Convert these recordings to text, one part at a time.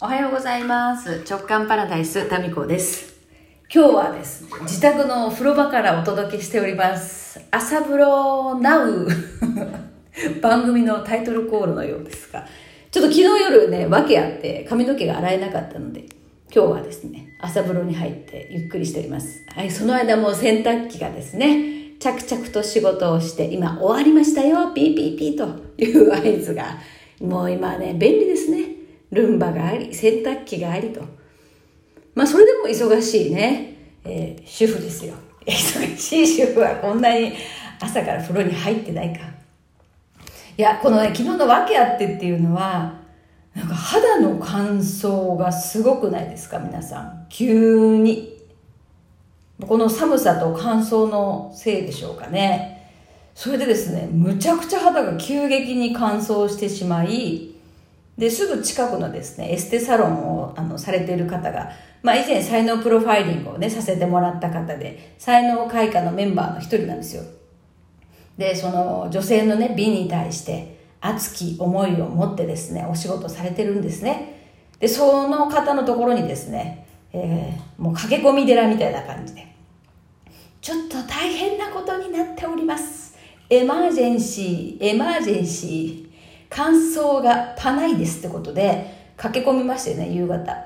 おはようございます。直感パラダイス、タミコです。今日はですね、自宅の風呂場からお届けしております。朝風呂ナウ 番組のタイトルコールのようですが、ちょっと昨日夜ね、訳あって髪の毛が洗えなかったので、今日はですね、朝風呂に入ってゆっくりしております。はい、その間も洗濯機がですね、着々と仕事をして、今終わりましたよ、ピーピーピーという合図が、もう今ね、便利ですね。ルンバがあり、洗濯機がありと。まあ、それでも忙しいね、えー主婦ですよ。忙しい主婦はこんなに朝から風呂に入ってないか。いや、このね、昨日の訳あってっていうのは、なんか肌の乾燥がすごくないですか、皆さん。急に。この寒さと乾燥のせいでしょうかね。それでですね、むちゃくちゃ肌が急激に乾燥してしまい、で、すぐ近くのですね、エステサロンをあのされている方が、まあ以前才能プロファイリングをね、させてもらった方で、才能開花のメンバーの一人なんですよ。で、その女性のね、美に対して熱き思いを持ってですね、お仕事されてるんですね。で、その方のところにですね、えーもう駆け込み寺みたいな感じで、ちょっと大変なことになっております。 emergency、emergency、乾燥がパないですってことで、駆け込みましてね、夕方。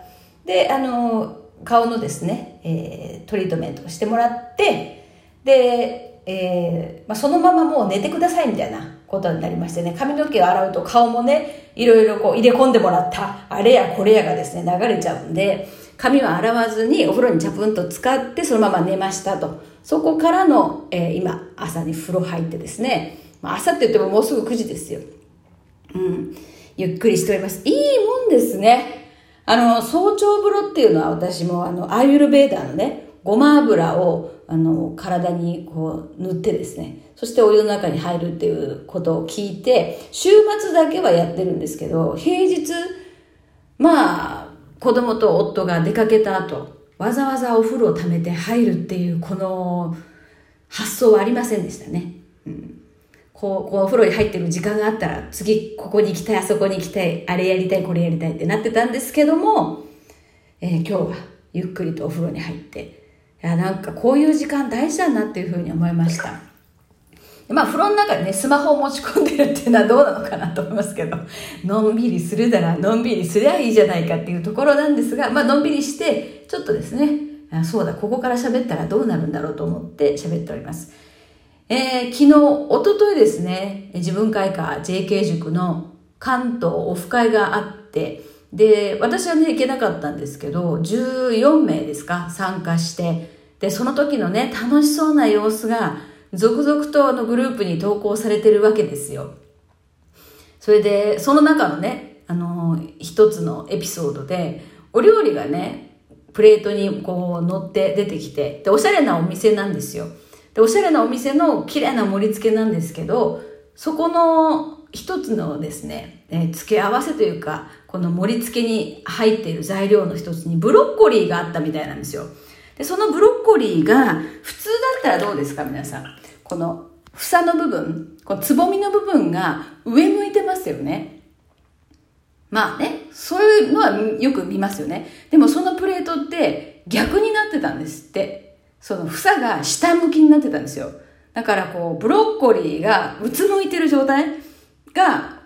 で、あの、顔のですね、えートリートメントをしてもらって、で、えーまあ、そのままもう寝てくださいみたいなことになりましてね、髪の毛を洗うと顔もね、いろいろこう入れ込んでもらった、あれやこれやがですね、流れちゃうんで、髪は洗わずにお風呂にチャプンと使ってそのまま寝ましたと。そこからの、えー今、朝に風呂入ってですね、まあ、朝って言ってももうすぐ9時ですよ。うん。ゆっくりしております。いいもんですね。あの、早朝風呂っていうのは私もあの、アーユルベーダーのね、ごま油をあの、体にこう塗ってですね、そしてお湯の中に入るっていうことを聞いて、週末だけはやってるんですけど、平日、まあ、子供と夫が出かけた後、わざわざお風呂を溜めて入るっていうこの発想はありませんでしたね。うんこう、こうお風呂に入ってる時間があったら、次ここに行きたい、あそこに行きたい、あれやりたい、これやりたいってなってたんですけども、えー今日はゆっくりとお風呂に入って、いや、なんかこういう時間大事だなっていうふうに思いました。まあ、風呂の中でね、スマホを持ち込んでるっていうのはどうなのかなと思いますけど、のんびりするなら、のんびりすりゃいいじゃないかっていうところなんですが、まあ、のんびりして、ちょっとですね、あそうだ、ここから喋ったらどうなるんだろうと思って喋っております。えー昨日、一昨日ですね、自分会科 JK 塾の関東オフ会があって、で、私はね、行けなかったんですけど、14名ですか、参加して、で、その時のね、楽しそうな様子が、続々とあのグループに投稿されてるわけですよ。それで、その中のね、あのー一つのエピソードで、お料理がね、プレートにこう乗って出てきて、で、おしゃれなお店なんですよ。で、おしゃれなお店の綺麗な盛り付けなんですけど、そこの一つのですね、えー付け合わせというか、この盛り付けに入っている材料の一つにブロッコリーがあったみたいなんですよ。で、そのブロッコリーが、普通だったらどうですか、皆さん？この、房の部分、このつぼみの部分が上向いてますよね。まあね、そういうのはよく見ますよね。でもそのプレートって逆になってたんですって。その房が下向きになってたんですよ。だからこう、ブロッコリーがうつむいてる状態が、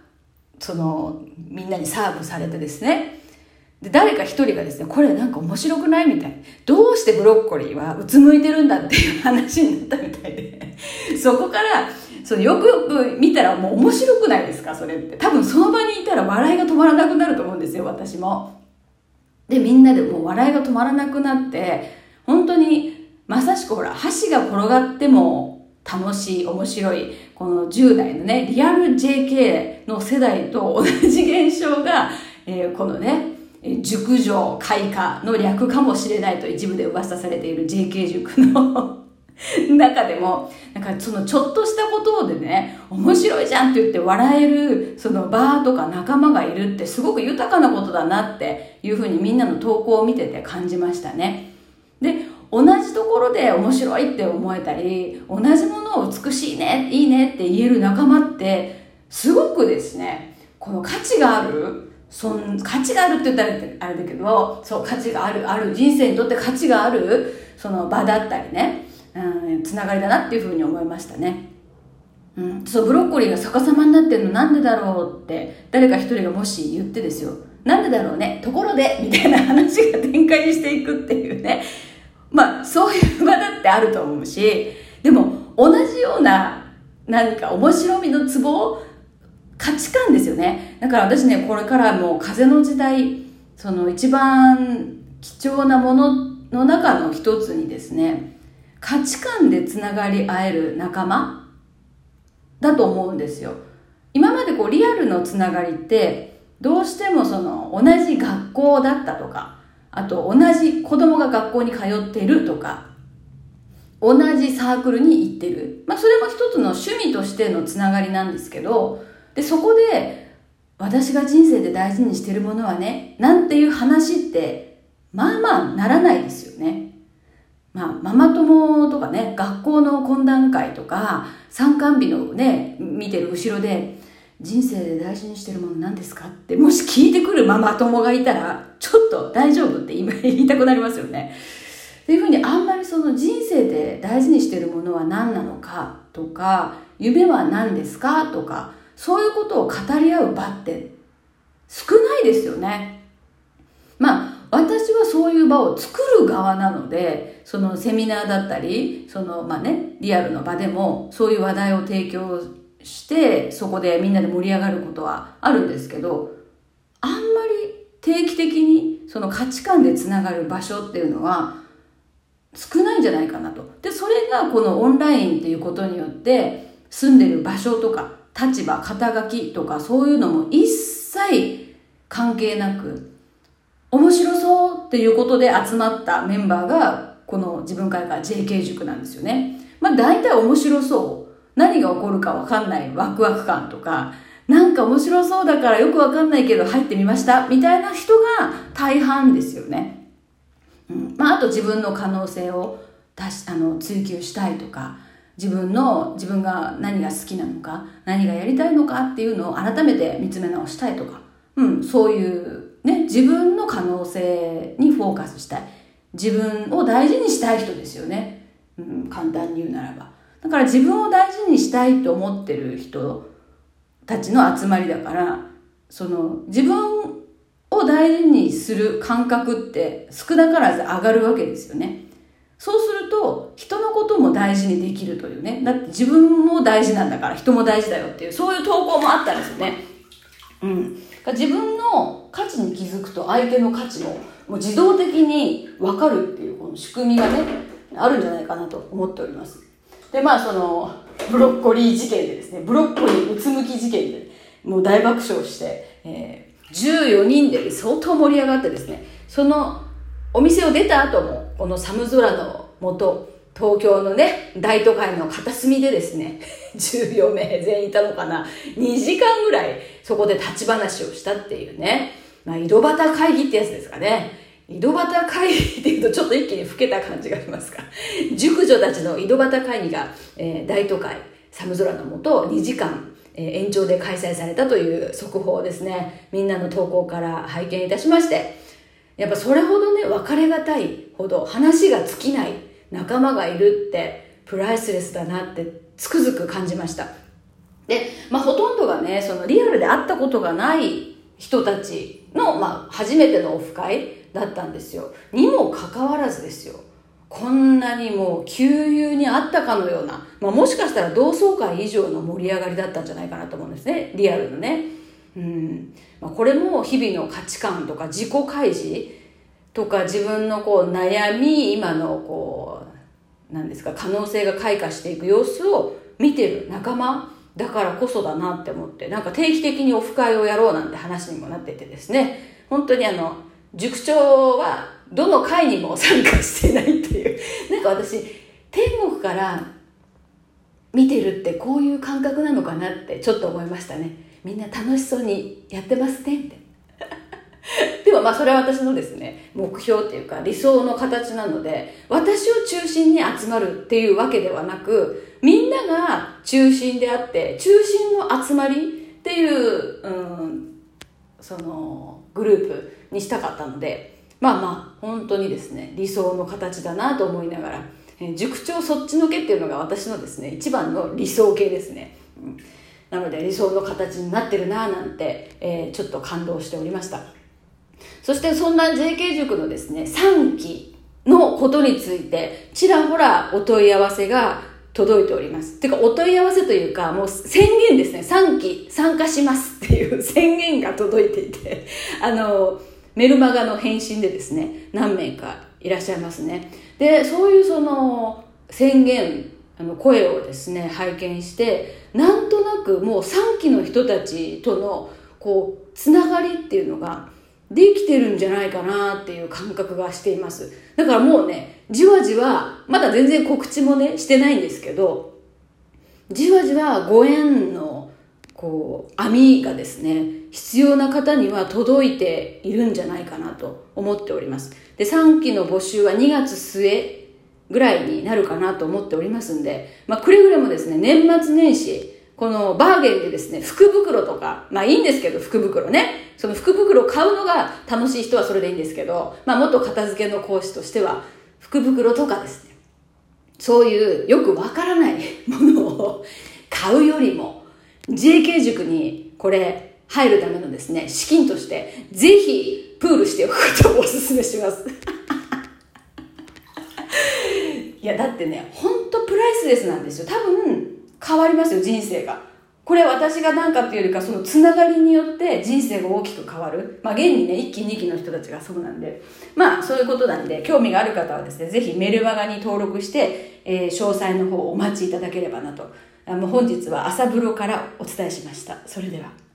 その、みんなにサーブされてですね。で、誰か一人がですね、これなんか面白くないみたい。どうしてブロッコリーはうつむいてるんだっていう話になったみたいで。そこから、そのよくよく見たらもう面白くないですかそれって。多分その場にいたら笑いが止まらなくなると思うんですよ、私も。で、みんなでもう笑いが止まらなくなって、本当にまさしくほら、箸が転がっても楽しい、面白い、この10代のね、リアル JK の世代と同じ現象が、えーこのね、熟女開花の略かもしれないと一部で噂されている JK 塾の 中でも、なんかそのちょっとしたことでね、面白いじゃんって言って笑える、そのバーとか仲間がいるってすごく豊かなことだなっていうふうにみんなの投稿を見てて感じましたね。で、同じところで面白いって思えたり、同じものを美しいね、いいねって言える仲間って、すごくですね、この価値がある、そん価値があるって言ったらあれだけどそう価値があるある人生にとって価値があるその場だったりね、うん、つながりだなっていうふうに思いましたね。うん、そうブロッコリーが逆さまになってるのなんでだろうって誰か一人がもし言ってですよなんでだろうねところでみたいな話が展開していくっていうねまあそういう場だってあると思うしでも同じような何か面白みのツボを価値観ですよね。だから私ねこれからもう風の時代その一番貴重なものの中の一つにですね価値観でつながり合える仲間だと思うんですよ。今までこうリアルのつながりってどうしてもその同じ学校だったとかあと同じ子供が学校に通ってるとか同じサークルに行ってる。まあそれも一つの趣味としてのつながりなんですけど、で、そこで私が人生で大事にしてるものはね、なんていう話って、まあまあならないですよね。まあ、ママ友とかね、学校の懇談会とか、参観日のね、見てる後ろで、人生で大事にしてるもの何ですか？って、もし聞いてくるママ友がいたら、ちょっと大丈夫って今 言いたくなりますよね。っていうふうにあんまりその人生で大事にしてるものは何なのかとか、夢は何ですか？とか、そういうことを語り合う場って少ないですよね。まあ、私はそういう場を作る側なので、そのセミナーだったり、そのまあね、リアルの場でもそういう話題を提供して、そこでみんなで盛り上がることはあるんですけど、あんまり定期的にその価値観でつながる場所っていうのは少ないんじゃないかなと。で、それがこのオンラインっていうことによって住んでる場所とか立場、肩書きとかそういうのも一切関係なく面白そうっていうことで集まったメンバーがこの自分会館 JK 塾なんですよね。まあ大体面白そう。何が起こるかわかんないワクワク感とか、なんか面白そうだからよくわかんないけど入ってみましたみたいな人が大半ですよね。うん。まああと自分の可能性をたしあの追求したいとか、自分の自分が何が好きなのか何がやりたいのかっていうのを改めて見つめ直したいとか、うん、そういうね自分の可能性にフォーカスしたい。自分を大事にしたい人ですよね、うん、簡単に言うならば。だから自分を大事にしたいと思ってる人たちの集まりだからその自分を大事にする感覚って少なからず上がるわけですよねそうすると、人のことも大事にできるというね。だって自分も大事なんだから人も大事だよっていう、そういう投稿もあったんですよね。うん。自分の価値に気づくと相手の価値ももう自動的に分かるっていうこの仕組みがね、あるんじゃないかなと思っております。で、まあその、ブロッコリー事件でですね、ブロッコリーうつむき事件で、もう大爆笑して、えー、14人で相当盛り上がってですね、そのお店を出た後も、この寒空の下、東京のね、大都会の片隅でですね、14名全員いたのかな、2時間ぐらいそこで立ち話をしたっていうね、まあ、井戸端会議ってやつですかね。井戸端会議っていうとちょっと一気に老けた感じがありますか？熟女たちの井戸端会議が、えー、大都会、寒空の下、2時間、えー、延長で開催されたという速報ですね。みんなの投稿から拝見いたしまして、やっぱそれほどね、別れがたいほど話が尽きない仲間がいるってプライスレスだなってつくづく感じました。で、まあほとんどがね、そのリアルで会ったことがない人たちの、まあ初めてのオフ会だったんですよ。にもかかわらずですよ。こんなにもう旧友に会ったかのような、まあもしかしたら同窓会以上の盛り上がりだったんじゃないかなと思うんですね。リアルのね。うんまあ、これも日々の価値観とか自己開示とか自分のこう悩み今のこう何ですか可能性が開花していく様子を見てる仲間だからこそだなって思ってなんか定期的にオフ会をやろうなんて話にもなっててですね本当にあの塾長はどの会にも参加してないっていう。なんか私天国から見てるってこういう感覚なのかなってちょっと思いましたね。みんな楽しそうにやってますねって。でもまあそれは私のですね目標っていうか理想の形なので私を中心に集まるっていうわけではなくみんなが中心であって中心の集まりっていう、うん、そのグループにしたかったのでまあまあ本当にですね理想の形だなと思いながら、え、塾長そっちのけっていうのが私のですね一番の理想形ですね、うん、なので理想の形になってるななんて、えー、ちょっと感動しておりましたそしてそんな JK 塾のですね3期のことについてちらほらお問い合わせが届いております。てか、お問い合わせというか、もう宣言ですね。3期参加しますっていう宣言が届いていて、あの、メルマガの返信でですね、何名かいらっしゃいますね。で、そういうその宣言、あの声をですね、拝見して、なんとなくもう3期の人たちとの、こう、つながりっていうのが、できてるんじゃないかなっていう感覚がしています。だからもうね、じわじわ、まだ全然告知もね、してないんですけど、じわじわご縁の、こう、網がですね、必要な方には届いているんじゃないかなと思っております。で、3期の募集は2月末ぐらいになるかなと思っておりますんで、まあ、くれぐれもですね、年末年始、このバーゲンでですね、福袋とか、まあいいんですけど、福袋ね。その福袋を買うのが楽しい人はそれでいいんですけど、まあ元片付けの講師としては、福袋とかですね、そういうよくわからないものを買うよりも、JK 塾にこれ入るためのですね、資金として、ぜひプールしておくことをお勧めします。いや、だってね、ほんとプライスレスなんですよ。多分、変わりますよ、人生が。これ私が何かっていうよりか、そのつながりによって人生が大きく変わる。まあ、現にね、1期2期の人たちがそうなんで。まあ、そういうことなんで、興味がある方はですね、ぜひメルマガに登録して、えー、詳細の方をお待ちいただければなと。あの本日は朝風呂からお伝えしました。それでは。